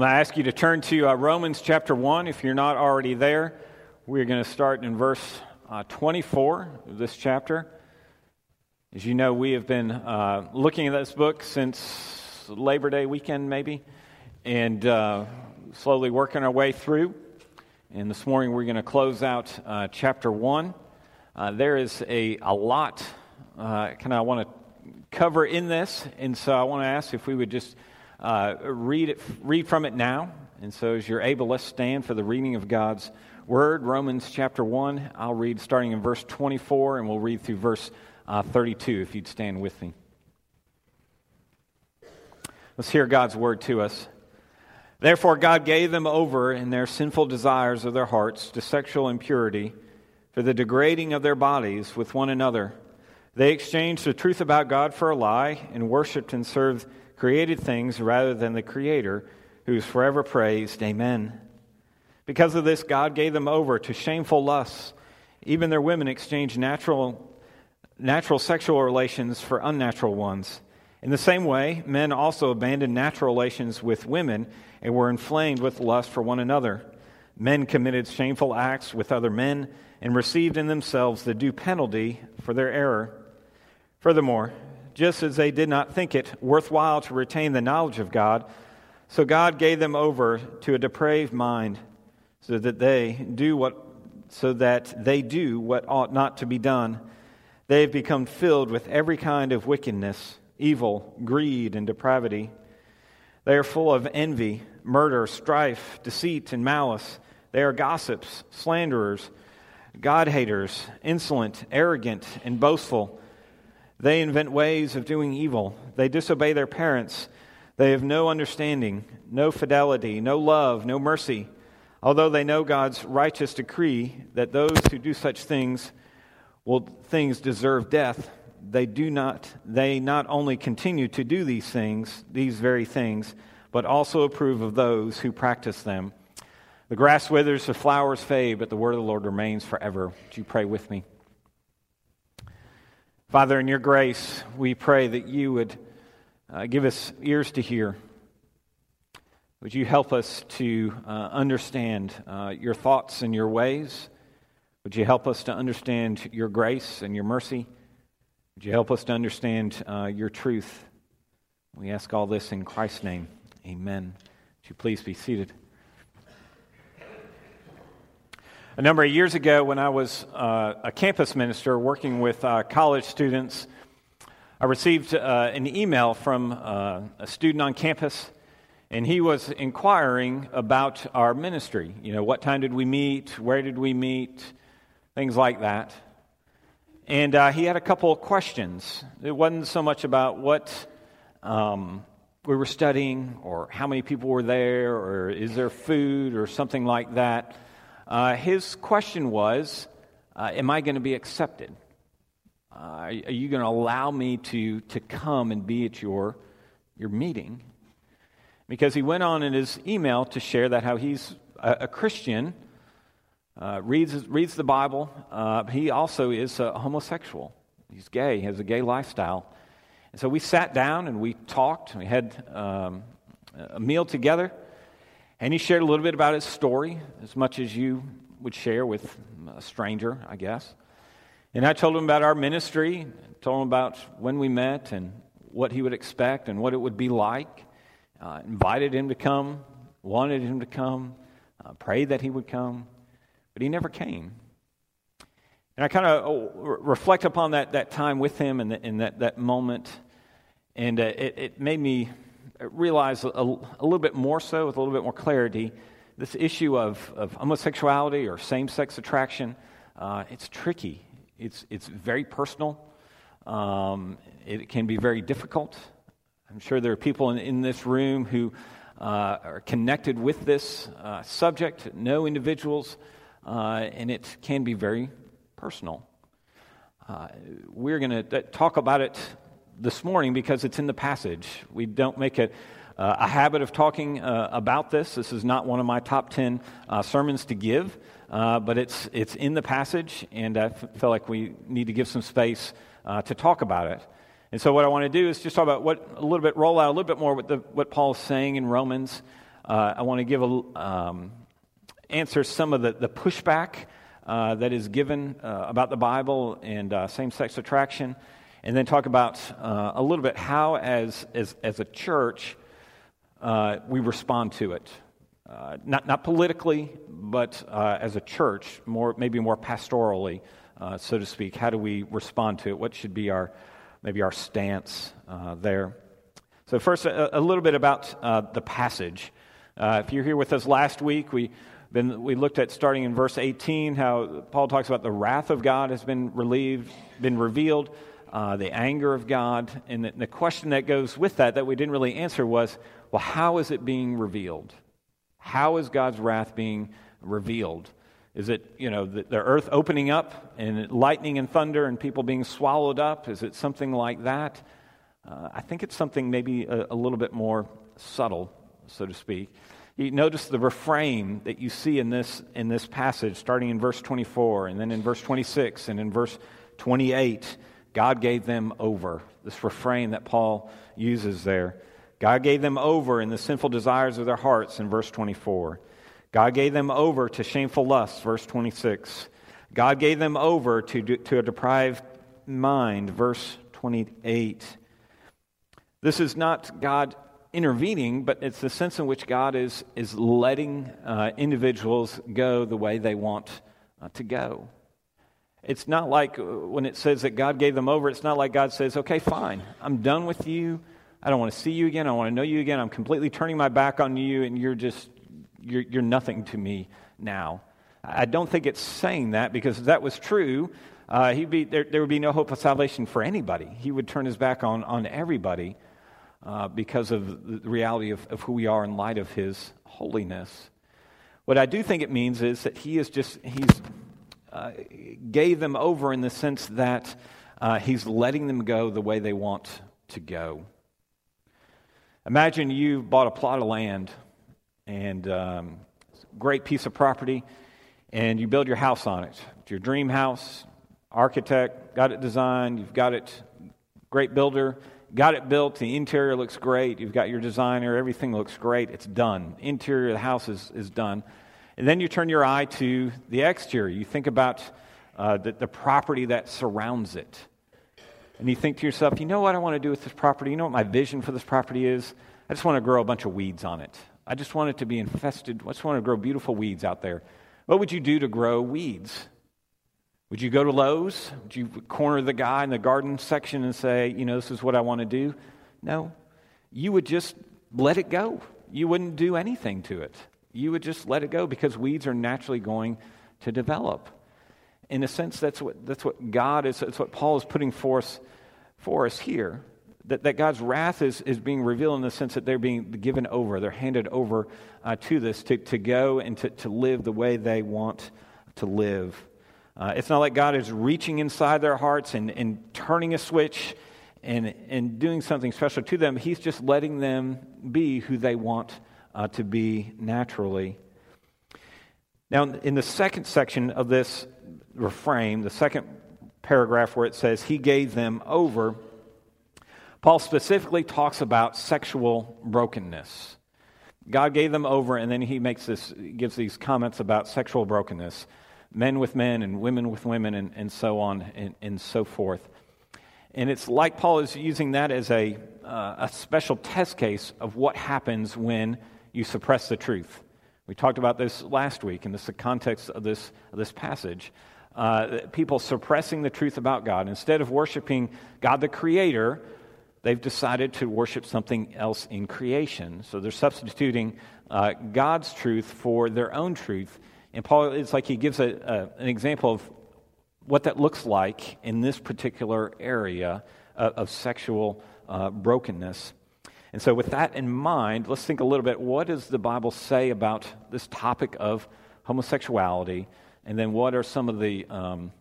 To ask you to turn to uh, Romans chapter 1 if you're not already there. We're going to start in verse uh, 24 of this chapter. As you know, we have been uh, looking at this book since Labor Day weekend, maybe, and uh, slowly working our way through. And this morning we're going to close out uh, chapter 1. Uh, there is a, a lot kind of I want to cover in this, and so I want to ask if we would just uh, read, it, read from it now. And so, as you're able, let's stand for the reading of God's Word. Romans chapter 1. I'll read starting in verse 24, and we'll read through verse uh, 32 if you'd stand with me. Let's hear God's Word to us. Therefore, God gave them over in their sinful desires of their hearts to sexual impurity for the degrading of their bodies with one another. They exchanged the truth about God for a lie and worshiped and served created things rather than the Creator, who is forever praised. Amen. Because of this, God gave them over to shameful lusts. Even their women exchanged natural, natural sexual relations for unnatural ones. In the same way, men also abandoned natural relations with women and were inflamed with lust for one another. Men committed shameful acts with other men and received in themselves the due penalty for their error. Furthermore, just as they did not think it worthwhile to retain the knowledge of God. So God gave them over to a depraved mind so that they do what so that they do what ought not to be done. They have become filled with every kind of wickedness, evil, greed, and depravity. They are full of envy, murder, strife, deceit, and malice. They are gossips, slanderers, God haters, insolent, arrogant, and boastful. They invent ways of doing evil. They disobey their parents. They have no understanding, no fidelity, no love, no mercy. Although they know God's righteous decree that those who do such things will things deserve death, they do not they not only continue to do these things, these very things, but also approve of those who practice them. The grass withers, the flowers fade, but the word of the Lord remains forever. Would you pray with me? Father, in your grace, we pray that you would uh, give us ears to hear. Would you help us to uh, understand uh, your thoughts and your ways? Would you help us to understand your grace and your mercy? Would you help us to understand uh, your truth? We ask all this in Christ's name. Amen. Would you please be seated? A number of years ago, when I was uh, a campus minister working with uh, college students, I received uh, an email from uh, a student on campus, and he was inquiring about our ministry. You know, what time did we meet? Where did we meet? Things like that. And uh, he had a couple of questions. It wasn't so much about what um, we were studying or how many people were there or is there food or something like that. Uh, his question was uh, Am I going to be accepted? Uh, are, you going to allow me to, to come and be at your, your meeting? Because he went on in his email to share that how he's a, a Christian, uh, reads, reads the Bible. Uh, he also is a homosexual. He's gay, he has a gay lifestyle. And so we sat down and we talked. We had um, a meal together. And he shared a little bit about his story, as much as you would share with a stranger, I guess. And I told him about our ministry, told him about when we met and what he would expect and what it would be like. Uh, invited him to come, wanted him to come, uh, prayed that he would come, but he never came. And I kind of oh, reflect upon that, that time with him and, the, and that, that moment, and uh, it, it made me realize a, a, little bit more so, with a little bit more clarity, this issue of, of homosexuality or same sex attraction, uh, it's tricky. It's, it's very personal. Um, it can be very difficult. I'm sure there are people in, in this room who uh, are connected with this uh, subject, know individuals, uh, and it can be very personal. Uh, we're going to talk about it this morning because it's in the passage. We don't make it uh, a habit of talking uh, about this. This is not one of my top 10 uh, sermons to give, uh, but it's, it's in the passage, and I f- feel like we need to give some space uh, to talk about it. And so, what I want to do is just talk about what a little bit, roll out a little bit more what, the, what Paul is saying in Romans. uh, I want to give a um, answer some of the, the pushback that is given about the Bible and uh, same-sex attraction, and then talk about uh, a little bit how, as as, as a church, we respond to it. not not politically, but as a church, more maybe more pastorally, so to speak. How do we respond to it? What should be our maybe our stance there? So, first, a, a little bit about uh, the passage. Uh, if you're here with us last week, we, been, we looked at starting in verse 18 how Paul talks about the wrath of God has been relieved, been revealed, uh, the anger of God. And the, question that goes with that, that we didn't really answer, was well, how is it being revealed? How is God's wrath being revealed? Is it, you know, the, the, earth opening up and lightning and thunder and people being swallowed up? Is it something like that? Uh, I think it's something maybe a, a, little bit more subtle, so to speak. You notice the refrain that you see in this, in this passage, starting in verse 24, and then in verse 26, and in verse 28. God gave them over. This refrain that Paul uses there. God gave them over in the sinful desires of their hearts in verse 24. God gave them over to shameful lusts, verse 26. God gave them over to, to a deprived mind, verse 28. This is not God intervening, but it's the sense in which God is, is letting uh, individuals go the way they want uh, to go. It's not like uh, when it says that God gave them over, it's not like God says, okay, fine, I'm done with you. I don't want to see you again. I want to know you again. I'm completely turning my back on you, and you're just, you're, you're nothing to me now. I don't think it's saying that because if that was true, uh, he'd be, there, there would be no hope of salvation for anybody. He would turn his back on, on everybody uh, because of the reality of, of who we are in light of his holiness. What I do think it means is that he is just, he's uh, gave them over in the sense that uh, he's letting them go the way they want to go. Imagine you bought a plot of land and um, great piece of property, and you build your house on it. It's your dream house, architect, got it designed, you've got it, great builder, got it built, the interior looks great, you've got your designer, everything looks great, it's done. Interior of the house is, is done. And then you turn your eye to the exterior. You think about uh, the, the property that surrounds it. And you think to yourself, you know what I want to do with this property? You know what my vision for this property is? I just want to grow a bunch of weeds on it. I just want it to be infested. I just want to grow beautiful weeds out there. What would you do to grow weeds? Would you go to Lowe's? Would you corner the guy in the garden section and say, you know, this is what I want to do? No. You would just let it go. You wouldn't do anything to it. You would just let it go because weeds are naturally going to develop. In a sense, that's what, that's what God is, that's what Paul is putting forth for us here. That, that God's wrath is, is being revealed in the sense that they're being given over, they're handed over uh, to this to, to go and to, to live the way they want to live. Uh, it's not like God is reaching inside their hearts and, and turning a switch and, and doing something special to them. He's just letting them be who they want uh, to be naturally. Now, in the second section of this refrain, the second paragraph where it says, He gave them over, Paul specifically talks about sexual brokenness. God gave them over, and then he makes this, gives these comments about sexual brokenness men with men and women with women and, and so on and, and so forth. And it's like Paul is using that as a, uh, a special test case of what happens when you suppress the truth. We talked about this last week, and this is the context of this, of this passage. Uh, people suppressing the truth about God. Instead of worshiping God the Creator, they've decided to worship something else in creation. So they're substituting uh, God's truth for their own truth and Paul, it's like he gives a, a, an example of what that looks like in this particular area of, of sexual uh, brokenness. And so, with that in mind, let's think a little bit what does the Bible say about this topic of homosexuality? And then, what are some of the um,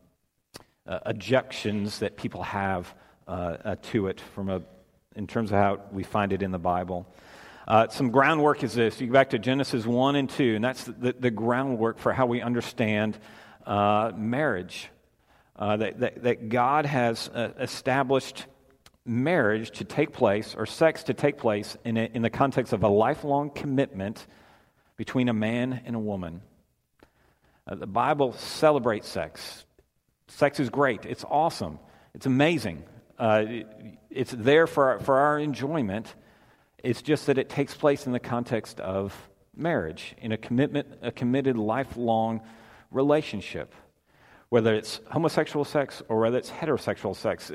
uh, objections that people have uh, uh to it from a, in terms of how we find it in the Bible? Uh, some groundwork is this. You go back to Genesis 1 and 2, and that's the, the groundwork for how we understand uh, marriage. Uh, that, that, that, God has established marriage to take place or sex to take place in, a, in the context of a lifelong commitment between a man and a woman. Uh, the Bible celebrates sex. Sex is great, it's awesome, it's amazing. Uh, it's there for our, for our enjoyment. It's just that it takes place in the context of marriage, in a commitment, a committed lifelong relationship whether it's homosexual sex or whether it's heterosexual sex.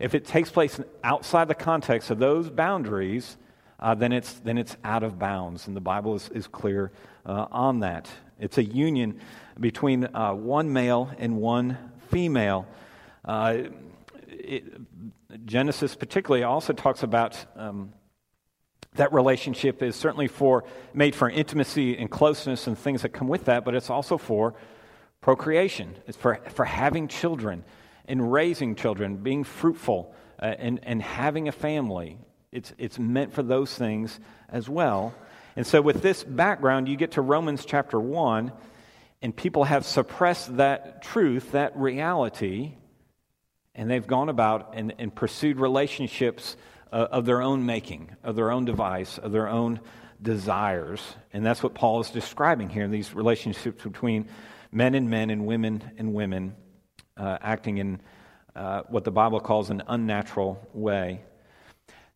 If it takes place outside the context of those boundaries, uh, then, it's, then it's out of bounds. And the Bible is, is clear uh, on that. It's a union between uh, one male and one female. Uh, it, Genesis, particularly, also talks about. Um, that relationship is certainly for made for intimacy and closeness and things that come with that, but it's also for procreation. For, for having children and raising children, being fruitful uh, and, and having a family. It's, it's meant for those things as well. And so, with this background, you get to Romans chapter 1, and people have suppressed that truth, that reality, and they've gone about and, and pursued relationships uh, of their own making, of their own device, of their own desires. And that's what Paul is describing here in these relationships between men and men and women and women uh, acting in uh, what the Bible calls an unnatural way.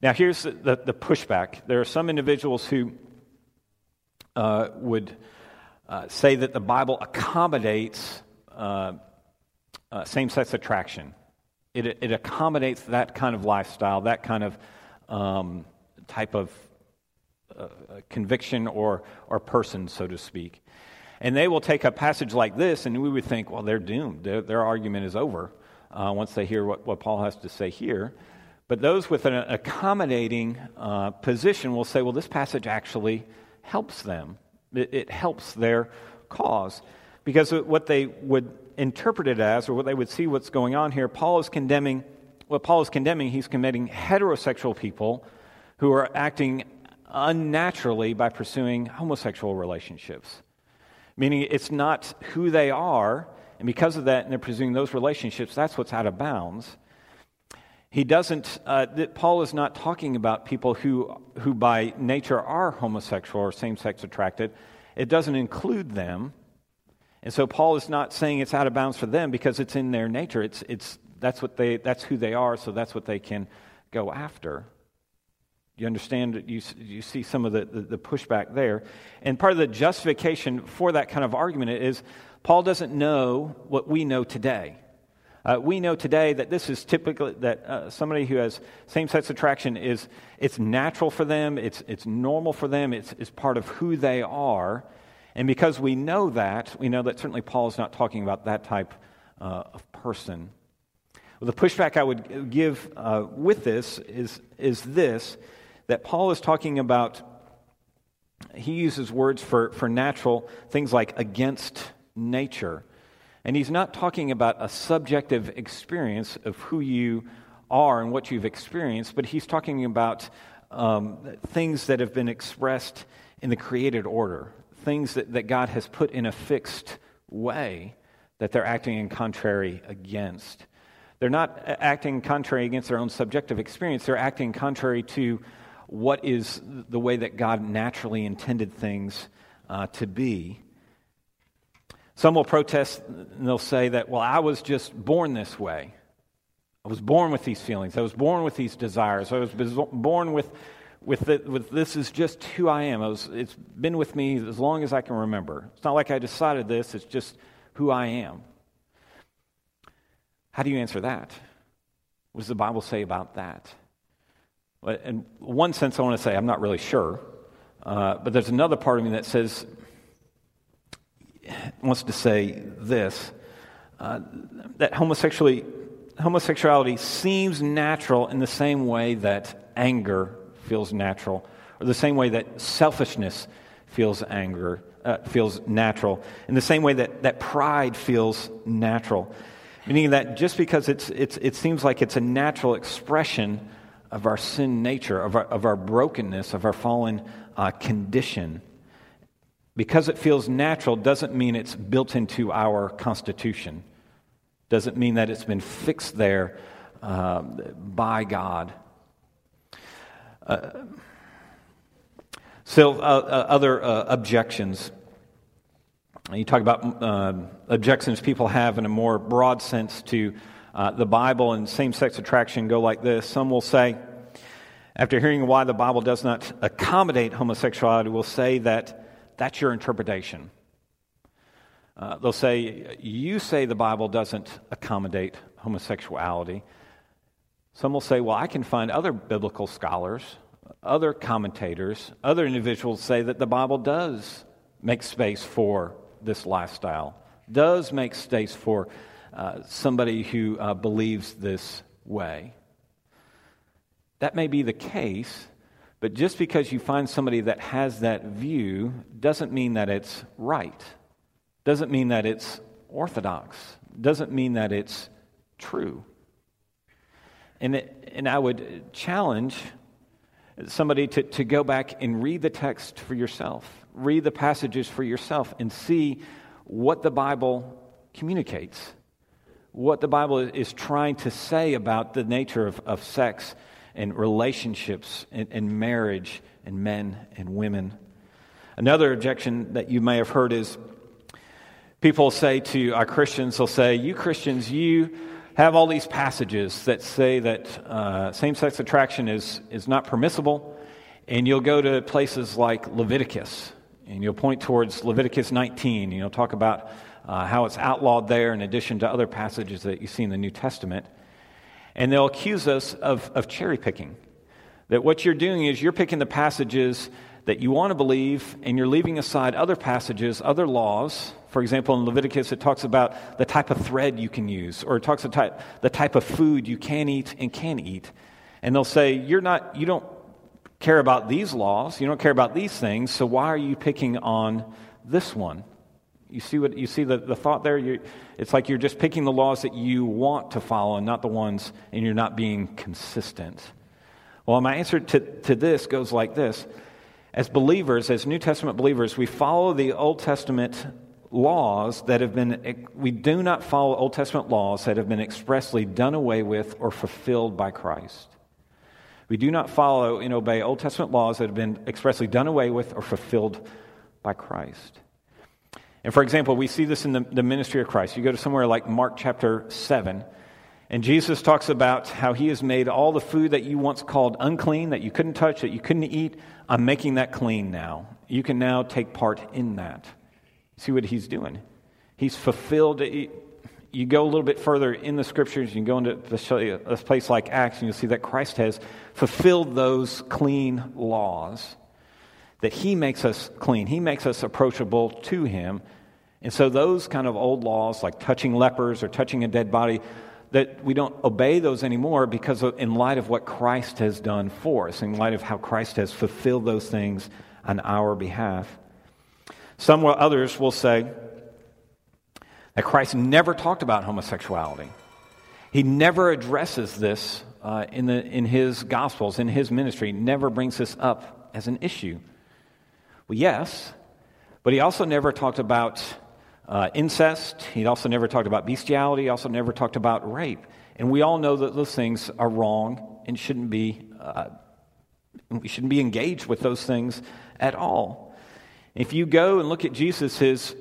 Now, here's the, the pushback. There are some individuals who uh, would uh, say that the Bible accommodates uh, uh, same sex attraction, it, it accommodates that kind of lifestyle, that kind of um, type of conviction or, or person, so to speak. And they will take a passage like this, and we would think, well, they're doomed. Their, their argument is over uh, once they hear what, what Paul has to say here. But those with an accommodating uh, position will say, well, this passage actually helps them. It, it, helps their cause. Because what they would interpret it as, or what they would see what's going on here, Paul is condemning, what Paul is condemning, he's committing heterosexual people who are acting unnaturally by pursuing homosexual relationships meaning it's not who they are, and because of that, and they're pursuing those relationships, that's what's out of bounds. He doesn't, uh, Paul is not talking about people who, who by nature are homosexual or same sex attracted. It doesn't include them. And so Paul is not saying it's out of bounds for them because it's in their nature. It's, it's, that's, what they, that's who they are, so that's what they can go after. You understand, you, you see some of the, the, the, pushback there. And part of the justification for that kind of argument is Paul doesn't know what we know today. Uh, we know today that this is typically that uh, somebody who has same-sex attraction is it's natural for them, it's, it's normal for them, it's, it's part of who they are. And because we know that, we know that certainly Paul is not talking about that type uh, of person. Well, the pushback I would give uh, with this is, is this that Paul is talking about, he uses words for, for natural things like against nature. And he's not talking about a subjective experience of who you are and what you've experienced, but he's talking about um, things that have been expressed in the created order, things that, that God has put in a fixed way that they're acting in contrary against. They're not acting contrary against their own subjective experience, they're acting contrary to what is the way that God naturally intended things uh, to be. Some will protest and they'll say that, well, I was just born this way. I was born with these feelings. I was born with these desires. I was born with, with, the, with this is just who I am. Was, it's been with me as long as I can remember. It's not like I decided this, it's just who I am. How do you answer that? What does the Bible say about that? In one sense, I want to say I'm not really sure. Uh, but there's another part of me that says, wants to say this uh, that homosexuality, homosexuality seems natural in the same way that anger feels natural, or the same way that selfishness feels anger, uh, feels natural, in the same way that, that pride feels natural. Meaning that just because it's, it's, it seems like it's a natural expression of our sin nature, of our, of our brokenness, of our fallen uh, condition. Because it feels natural doesn't mean it's built into our constitution, doesn't mean that it's been fixed there uh, by God. Uh, so, uh, uh, other uh, objections. You talk about objections people have in a more broad sense to the Bible and same sex attraction go like this. Some will say, after hearing why the Bible does not accommodate homosexuality, will say that that's your interpretation. Uh, they'll say, You say the Bible doesn't accommodate homosexuality. Some will say, Well, I can find other biblical scholars, other commentators, other individuals say that the Bible does make space for this lifestyle, does make space for uh, somebody who uh, believes this way. That may be the case, but just because you find somebody that has that view doesn't mean that it's right doesn't mean that it's orthodox, doesn't mean that it's true. And, it, and I would challenge somebody to, to go back and read the text for yourself, read the passages for yourself, and see what the Bible communicates, what the Bible is trying to say about the nature of, of sex and relationships and, and marriage and men and women. Another objection that you may have heard is people say to our Christians, they'll say, You Christians, you have all these passages that say that uh, same sex attraction is, is not permissible, and you'll go to places like Leviticus, and you'll point towards Leviticus 19, and you'll talk about uh, how it's outlawed there in addition to other passages that you see in the New Testament. And they'll accuse us of, of cherry picking. That what you're doing is you're picking the passages that you want to believe, and you're leaving aside other passages, other laws for example, in Leviticus, it talks about the type of thread you can use, or it talks about the type of food you can eat and can't eat. And they'll say, You're not, you don't care about these laws, you don't care about these things, so why are you picking on this one? You see what you see the, the thought there? you it's like you're just picking the laws that you want to follow and not the ones, and you're not being consistent. Well, my answer to, to this goes like this. As believers, as New Testament believers, we follow the Old Testament laws that have been, we do not follow Old Testament laws that have been expressly done away with or fulfilled by Christ. We do not follow and obey Old Testament laws that have been expressly done away with or fulfilled by Christ. And for example, we see this in the, the ministry of Christ. You go to somewhere like Mark chapter 7, and Jesus talks about how he has made all the food that you once called unclean, that you couldn't touch, that you couldn't eat. I'm making that clean now. You can now take part in that. See what he's doing? He's fulfilled. You go a little bit further in the scriptures, you go into a place like Acts, and you'll see that Christ has fulfilled those clean laws, that he makes us clean. He makes us approachable to him. And so, those kind of old laws, like touching lepers or touching a dead body, that we don't obey those anymore because of, in light of what Christ has done for us, in light of how Christ has fulfilled those things on our behalf. Some others will say that Christ never talked about homosexuality. He never addresses this uh, in, the, in his gospels, in his ministry, never brings this up as an issue. Well, yes, but he also never talked about uh, incest. He also never talked about bestiality. He also never talked about rape. And we all know that those things are wrong and shouldn't be, uh, we shouldn't be engaged with those things at all. If you go and look at Jesus'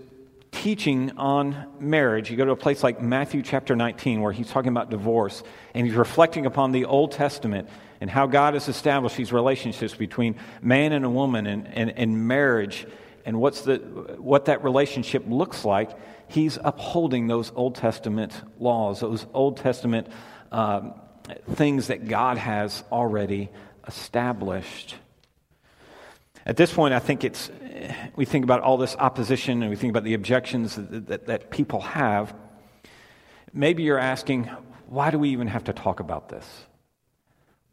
teaching on marriage, you go to a place like Matthew chapter 19, where he's talking about divorce, and he's reflecting upon the Old Testament and how God has established these relationships between man and a woman and, and, and marriage and what's the, what that relationship looks like. He's upholding those Old Testament laws, those Old Testament um, things that God has already established. At this point, I think it's, we think about all this opposition and we think about the objections that, that, that people have. Maybe you're asking, why do we even have to talk about this?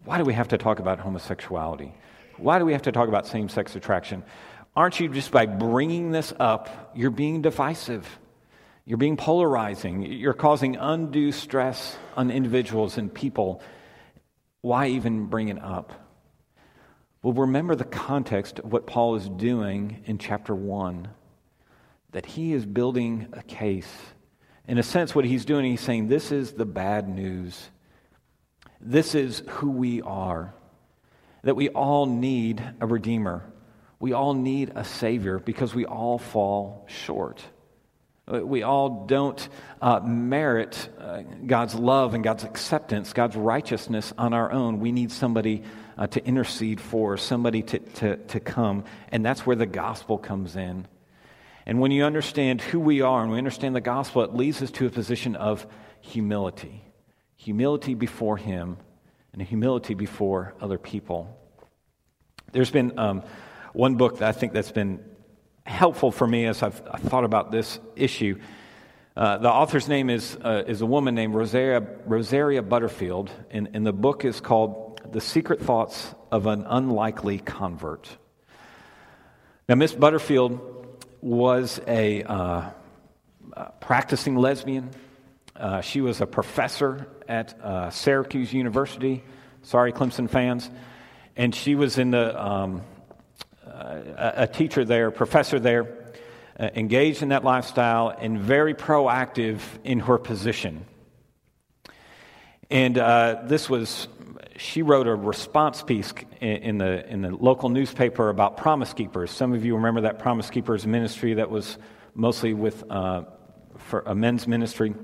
Why do we have to talk about homosexuality? Why do we have to talk about same sex attraction? Aren't you just by bringing this up, you're being divisive? You're being polarizing. You're causing undue stress on individuals and people. Why even bring it up? Well, remember the context of what Paul is doing in chapter 1 that he is building a case. In a sense, what he's doing, he's saying, This is the bad news. This is who we are. That we all need a Redeemer. We all need a Savior because we all fall short. We all don't uh, merit uh, God's love and God's acceptance, God's righteousness on our own. We need somebody uh, to intercede for, somebody to, to, to come. And that's where the gospel comes in. And when you understand who we are and we understand the gospel, it leads us to a position of humility humility before Him and humility before other people. There's been um, one book that I think that's been helpful for me as I've, I've thought about this issue. Uh, the author's name is, uh, is a woman named Rosaria, Rosaria Butterfield, and, and the book is called The Secret Thoughts of an Unlikely Convert. Now, Miss Butterfield was a uh, practicing lesbian. Uh, she was a professor at uh, Syracuse University. Sorry, Clemson fans. And she was in the, um, uh, a teacher there, professor there, uh, engaged in that lifestyle and very proactive in her position. And uh, this was, she wrote a response piece in, in, the, in the local newspaper about Promise Keepers. Some of you remember that Promise Keepers ministry that was mostly with uh, for a men's ministry.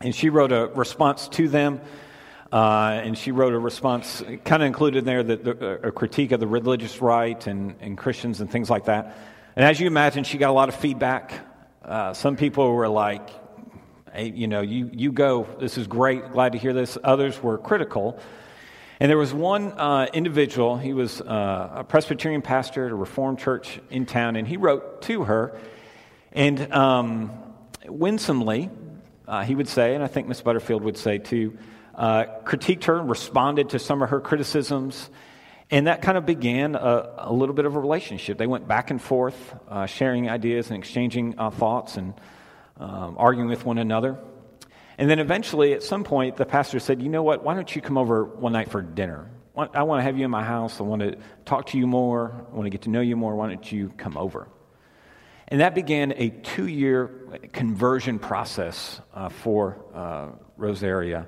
And she wrote a response to them. Uh, and she wrote a response, kind of included there the, the, a critique of the religious right and, and Christians and things like that. And as you imagine, she got a lot of feedback. Uh, some people were like, you know, you, you go, this is great, glad to hear this. Others were critical. And there was one uh, individual, he was uh, a Presbyterian pastor at a Reformed church in town, and he wrote to her. And um, winsomely, uh, he would say, and I think Miss Butterfield would say too, uh, critiqued her and responded to some of her criticisms. And that kind of began a, a little bit of a relationship. They went back and forth, uh, sharing ideas and exchanging uh, thoughts and um, arguing with one another. And then eventually, at some point, the pastor said, You know what? Why don't you come over one night for dinner? I want to have you in my house. I want to talk to you more. I want to get to know you more. Why don't you come over? And that began a two year conversion process uh, for uh, Rosaria,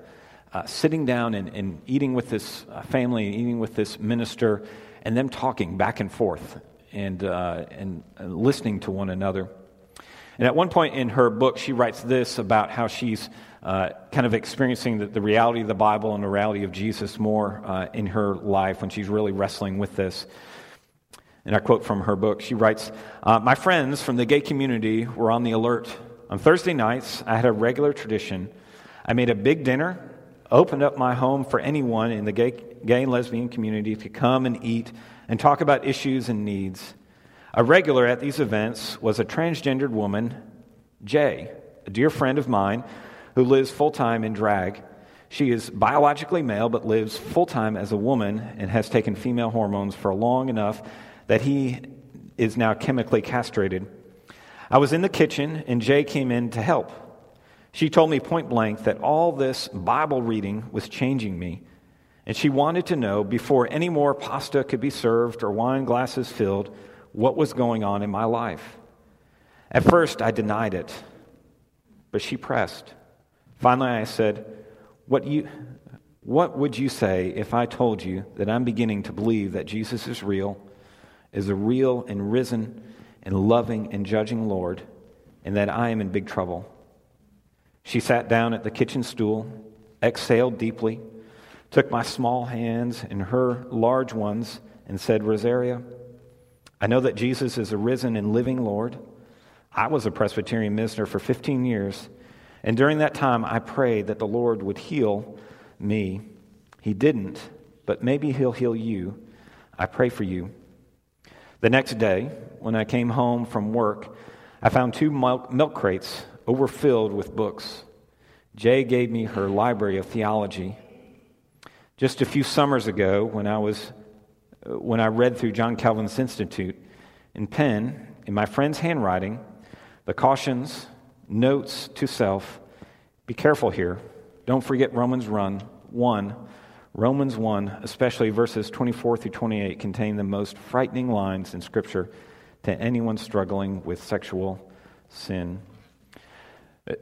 uh, sitting down and, and, eating with this uh, family, and eating with this minister, and them talking back and forth and, uh, and listening to one another. And at one point in her book, she writes this about how she's uh, kind of experiencing the, the, reality of the Bible and the reality of Jesus more in her life when she's really wrestling with this. And I quote from her book. She writes uh, My friends from the gay community were on the alert. On Thursday nights, I had a regular tradition. I made a big dinner, opened up my home for anyone in the gay, gay and lesbian community to come and eat and talk about issues and needs. A regular at these events was a transgendered woman, Jay, a dear friend of mine who lives full time in drag. She is biologically male but lives full time as a woman and has taken female hormones for long enough that he is now chemically castrated. I was in the kitchen, and Jay came in to help. She told me point blank that all this Bible reading was changing me, and she wanted to know before any more pasta could be served or wine glasses filled what was going on in my life. At first, I denied it, but she pressed. Finally, I said, What, you, what would you say if I told you that I'm beginning to believe that Jesus is real? is a real and risen and loving and judging Lord, and that I am in big trouble. She sat down at the kitchen stool, exhaled deeply, took my small hands in her large ones, and said, Rosaria, I know that Jesus is a risen and living Lord. I was a Presbyterian minister for 15 years, and during that time I prayed that the Lord would heal me. He didn't, but maybe He'll heal you. I pray for you. The next day, when I came home from work, I found two milk crates overfilled with books. Jay gave me her library of theology. Just a few summers ago, when I, was, when I read through John Calvin's Institute, in pen, in my friend's handwriting, the cautions, notes to self be careful here. Don't forget Romans run, 1 Romans 1, especially verses 24 through 28, contain the most frightening lines in Scripture to anyone struggling with sexual sin.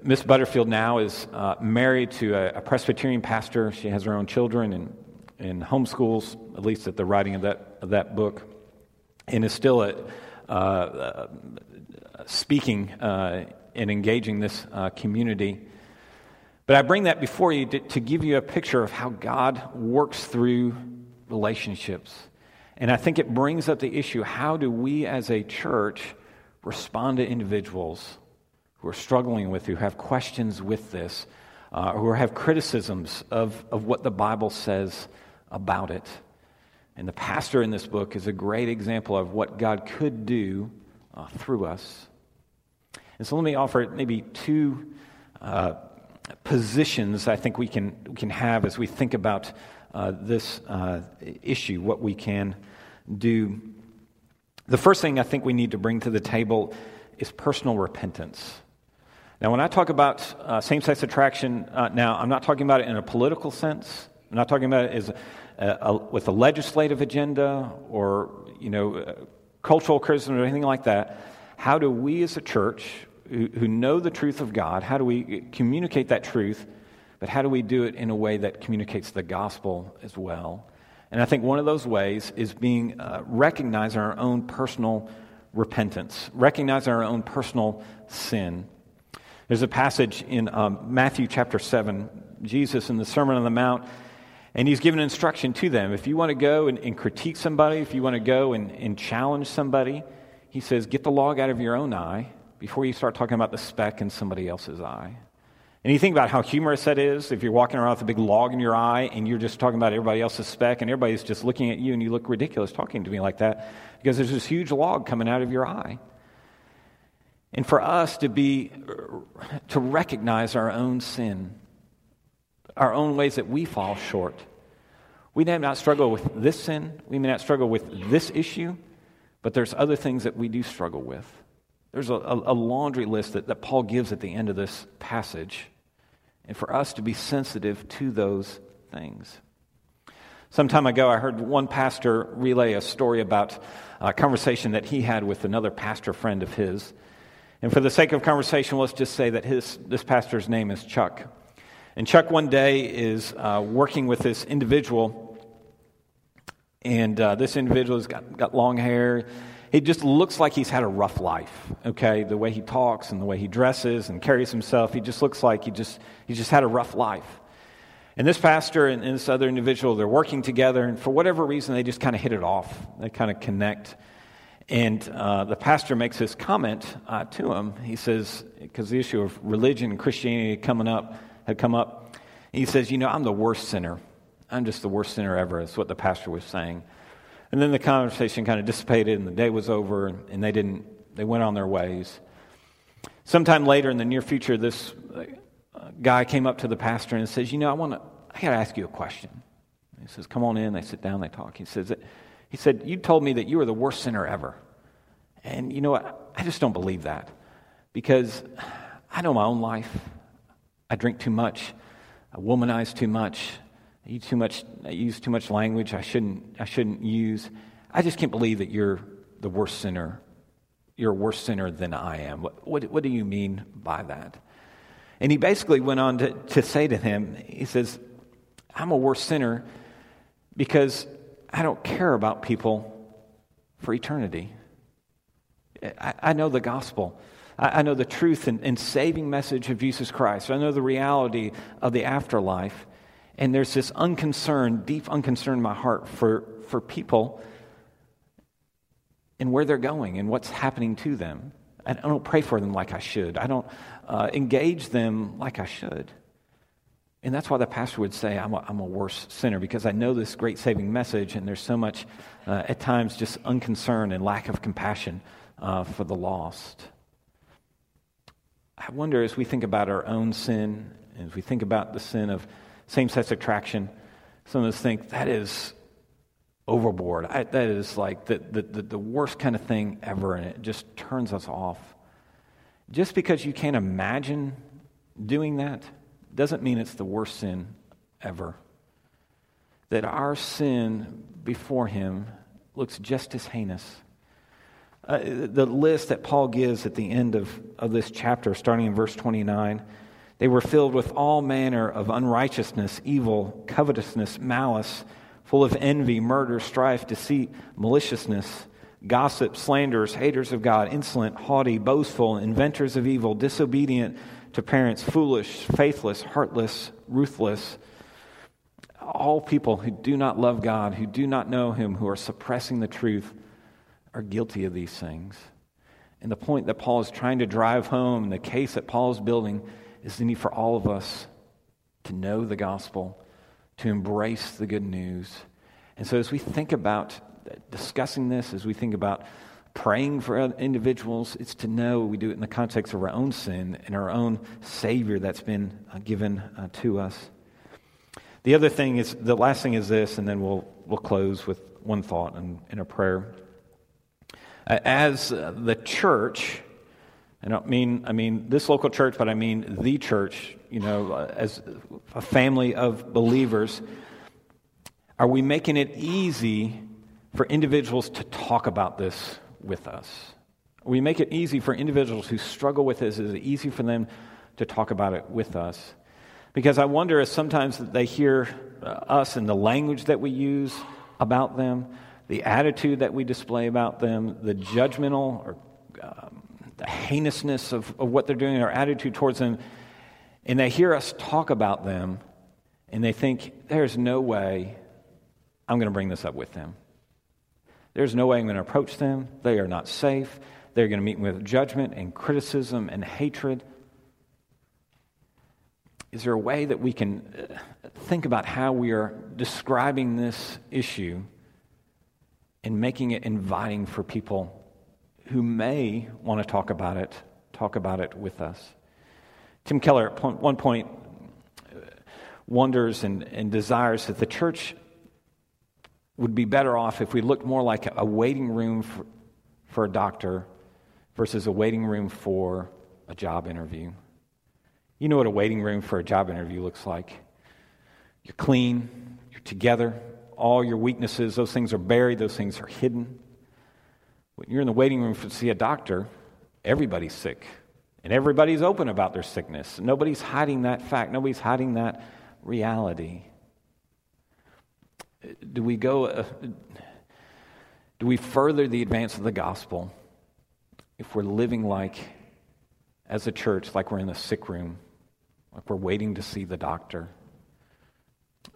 Miss Butterfield now is uh, married to a, a, Presbyterian pastor. She has her own children and, and homeschools, at least at the writing of that, of that book, and is still a, uh, uh, speaking uh, and engaging this uh, community. But I bring that before you to, to give you a picture of how God works through relationships. And I think it brings up the issue how do we as a church respond to individuals who are struggling with, who have questions with this, uh, who have criticisms of, of what the Bible says about it. And the pastor in this book is a great example of what God could do uh, through us. And so let me offer maybe two uh, positions I think we can, we can have as we think about uh, this uh, issue, what we can do. The first thing I think we need to bring to the table is personal repentance. Now, when I talk about uh, same sex attraction, uh, now I'm not talking about it in a political sense. I'm not talking about it as a, a, with a legislative agenda or you know uh, cultural criticism or anything like that. How do we as a church who, who know the truth of God, how do we communicate that truth, but how do we do it in a way that communicates the gospel as well? And I think one of those ways is being uh, recognizing our own personal repentance, recognizing our own personal sin. There's a passage in um, Matthew chapter 7, Jesus in the Sermon on the Mount, and he's given instruction to them. If you want to go and, and critique somebody, if you want to go and, and challenge somebody, he says, get the log out of your own eye before you start talking about the speck in somebody else's eye. And you think about how humorous that is if you're walking around with a big log in your eye and you're just talking about everybody else's speck and everybody's just looking at you and you look ridiculous talking to me like that because there's this huge log coming out of your eye. And for us to be, to recognize our own sin, our own ways that we fall short. We may not struggle with this sin, we may not struggle with this issue, but there's other things that we do struggle with. There's a, a, laundry list that, that Paul gives at the end of this passage, and for us to be sensitive to those things. Some time ago, I heard one pastor relay a story about a conversation that he had with another pastor friend of his. And for the sake of conversation, let's just say that his, this pastor's name is Chuck. And Chuck one day is uh, working with this individual, and uh, this individual has got, got long hair. He just looks like he's had a rough life, okay? The way he talks and the way he dresses and carries himself, he just looks like he just, he just had a rough life. And this pastor and, and this other individual, they're working together, and for whatever reason, they just kind of hit it off. They kind of connect. And uh, the pastor makes this comment uh, to him. He says, because the issue of religion and Christianity coming up had come up, he says, "You know, I'm the worst sinner. I'm just the worst sinner ever." Is what the pastor was saying. And then the conversation kind of dissipated, and the day was over, and they didn't. They went on their ways. Sometime later in the near future, this uh, guy came up to the pastor and says, "You know, I want to. I got to ask you a question." He says, "Come on in." They sit down. They talk. He says. He said, You told me that you were the worst sinner ever. And you know what? I just don't believe that because I know my own life. I drink too much, I womanize too much, I use too much, I use too much language I shouldn't, I shouldn't use. I just can't believe that you're the worst sinner. You're a worse sinner than I am. What, what, what do you mean by that? And he basically went on to, to say to him, He says, I'm a worse sinner because I don't care about people for eternity. I, I know the gospel. I, I know the truth and, and saving message of Jesus Christ. I know the reality of the afterlife. And there's this unconcern, deep unconcern in my heart for, for people and where they're going and what's happening to them. I don't pray for them like I should. I don't uh, engage them like I should. And that's why the pastor would say, I'm a, I'm a worse sinner, because I know this great saving message, and there's so much, uh, at times, just unconcern and lack of compassion uh, for the lost. I wonder as we think about our own sin, and as we think about the sin of same sex attraction, some of us think that is overboard. I, that is like the, the, the, worst kind of thing ever, and it just turns us off. Just because you can't imagine doing that doesn't mean it's the worst sin ever. That our sin before Him looks just as heinous. uh, the list that Paul gives at the end of, of this chapter, starting in verse 29. They were filled with all manner of unrighteousness, evil, covetousness, malice, full of envy, murder, strife, deceit, maliciousness, gossip, slanderers, haters of God, insolent, haughty, boastful, inventors of evil, disobedient to parents, foolish, faithless, heartless, ruthless. All people who do not love God, who do not know Him, who are suppressing the truth are guilty of these things. And the point that Paul is trying to drive home, the case that Paul is building, is the need for all of us to know the gospel, to embrace the good news. And so, as we think about discussing this, as we think about praying for individuals, it's to know we do it in the context of our own sin and our own Savior that's been uh, given uh, to us. The other thing is, the last thing is this, and then we'll, we'll close with one thought and, and a prayer. As the church, I don't mean I mean this local church, but I mean the church. You know, as a family of believers, are we making it easy for individuals to talk about this with us? We make it easy for individuals who struggle with this. Is it easy for them to talk about it with us? Because I wonder if sometimes they hear uh, us and the language that we use about them the attitude that we display about them, the judgmental or um, the heinousness of, of what they're doing, our attitude towards them, and they hear us talk about them, and they think, there's no way I'm going to bring this up with them. There's no way I'm going to approach them. They are not safe. They're going to meet me with judgment and criticism and hatred. Is there a way that we can uh, think about how we are describing this issue and making it inviting for people who may want to talk about it, talk about it with us. Tim Keller at one point uh, wonders and, and desires that the church would be better off if we looked more like a waiting room for, for a doctor versus a waiting room for a job interview. You know what a waiting room for a job interview looks like. You're clean, you're together, all your weaknesses, those things are buried, those things are hidden. When you're in the waiting room to see a doctor, everybody's sick. And everybody's open about their sickness. Nobody's hiding that fact, nobody's hiding that reality. Do we go, uh, do we further the advance of the gospel if we're living like, as a church, like we're in the sick room, like we're waiting to see the doctor?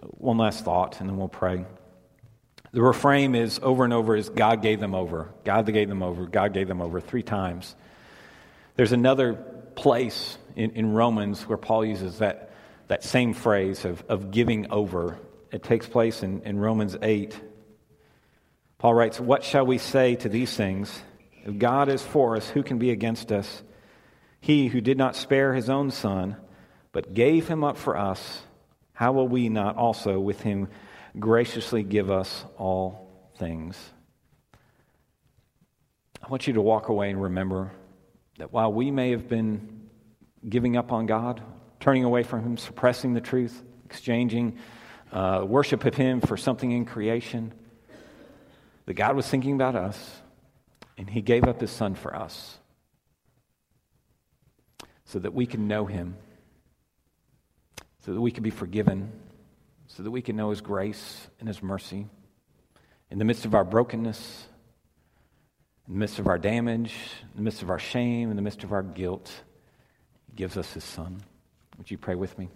One last thought, and then we'll pray. The refrain is over and over is God gave them over. God gave them over. God gave them over three times. There's another place in, in Romans where Paul uses that, that same phrase of, of giving over. It takes place in, in Romans 8. Paul writes, What shall we say to these things? If God is for us, who can be against us? He who did not spare his own son, but gave him up for us how will we not also with him graciously give us all things? I want you to walk away and remember that while we may have been giving up on God, turning away from him, suppressing the truth, exchanging uh, worship of him for something in creation, that God was thinking about us and he gave up his son for us so that we can know him so that we can be forgiven, so that we can know His grace and His mercy. In the midst of our brokenness, in the midst of our damage, in the midst of our shame, in the midst of our guilt, He gives us His Son. Would you pray with me?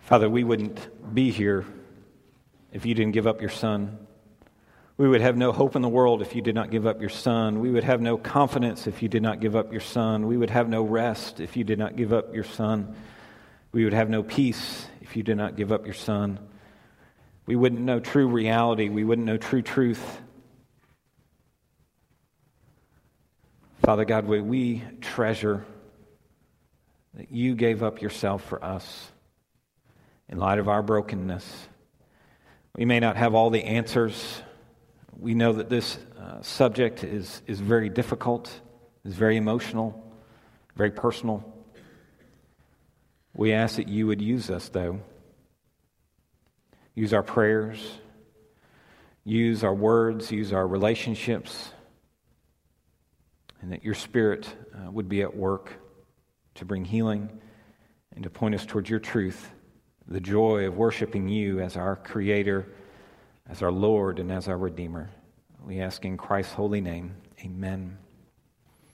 Father, we wouldn't be here if you didn't give up your Son. We would have no hope in the world if you did not give up your son. We would have no confidence if you did not give up your son. We would have no rest if you did not give up your son. We would have no peace if you did not give up your son. We wouldn't know true reality. We wouldn't know true truth. Father God, we treasure that you gave up yourself for us in light of our brokenness. We may not have all the answers we know that this uh, subject is, is very difficult, is very emotional, very personal. We ask that you would use us, though. Use our prayers, use our words, use our relationships, and that your Spirit uh, would be at work to bring healing and to point us towards your truth, the joy of worshiping you as our Creator as our Lord and as our Redeemer. We ask in Christ's holy name, amen.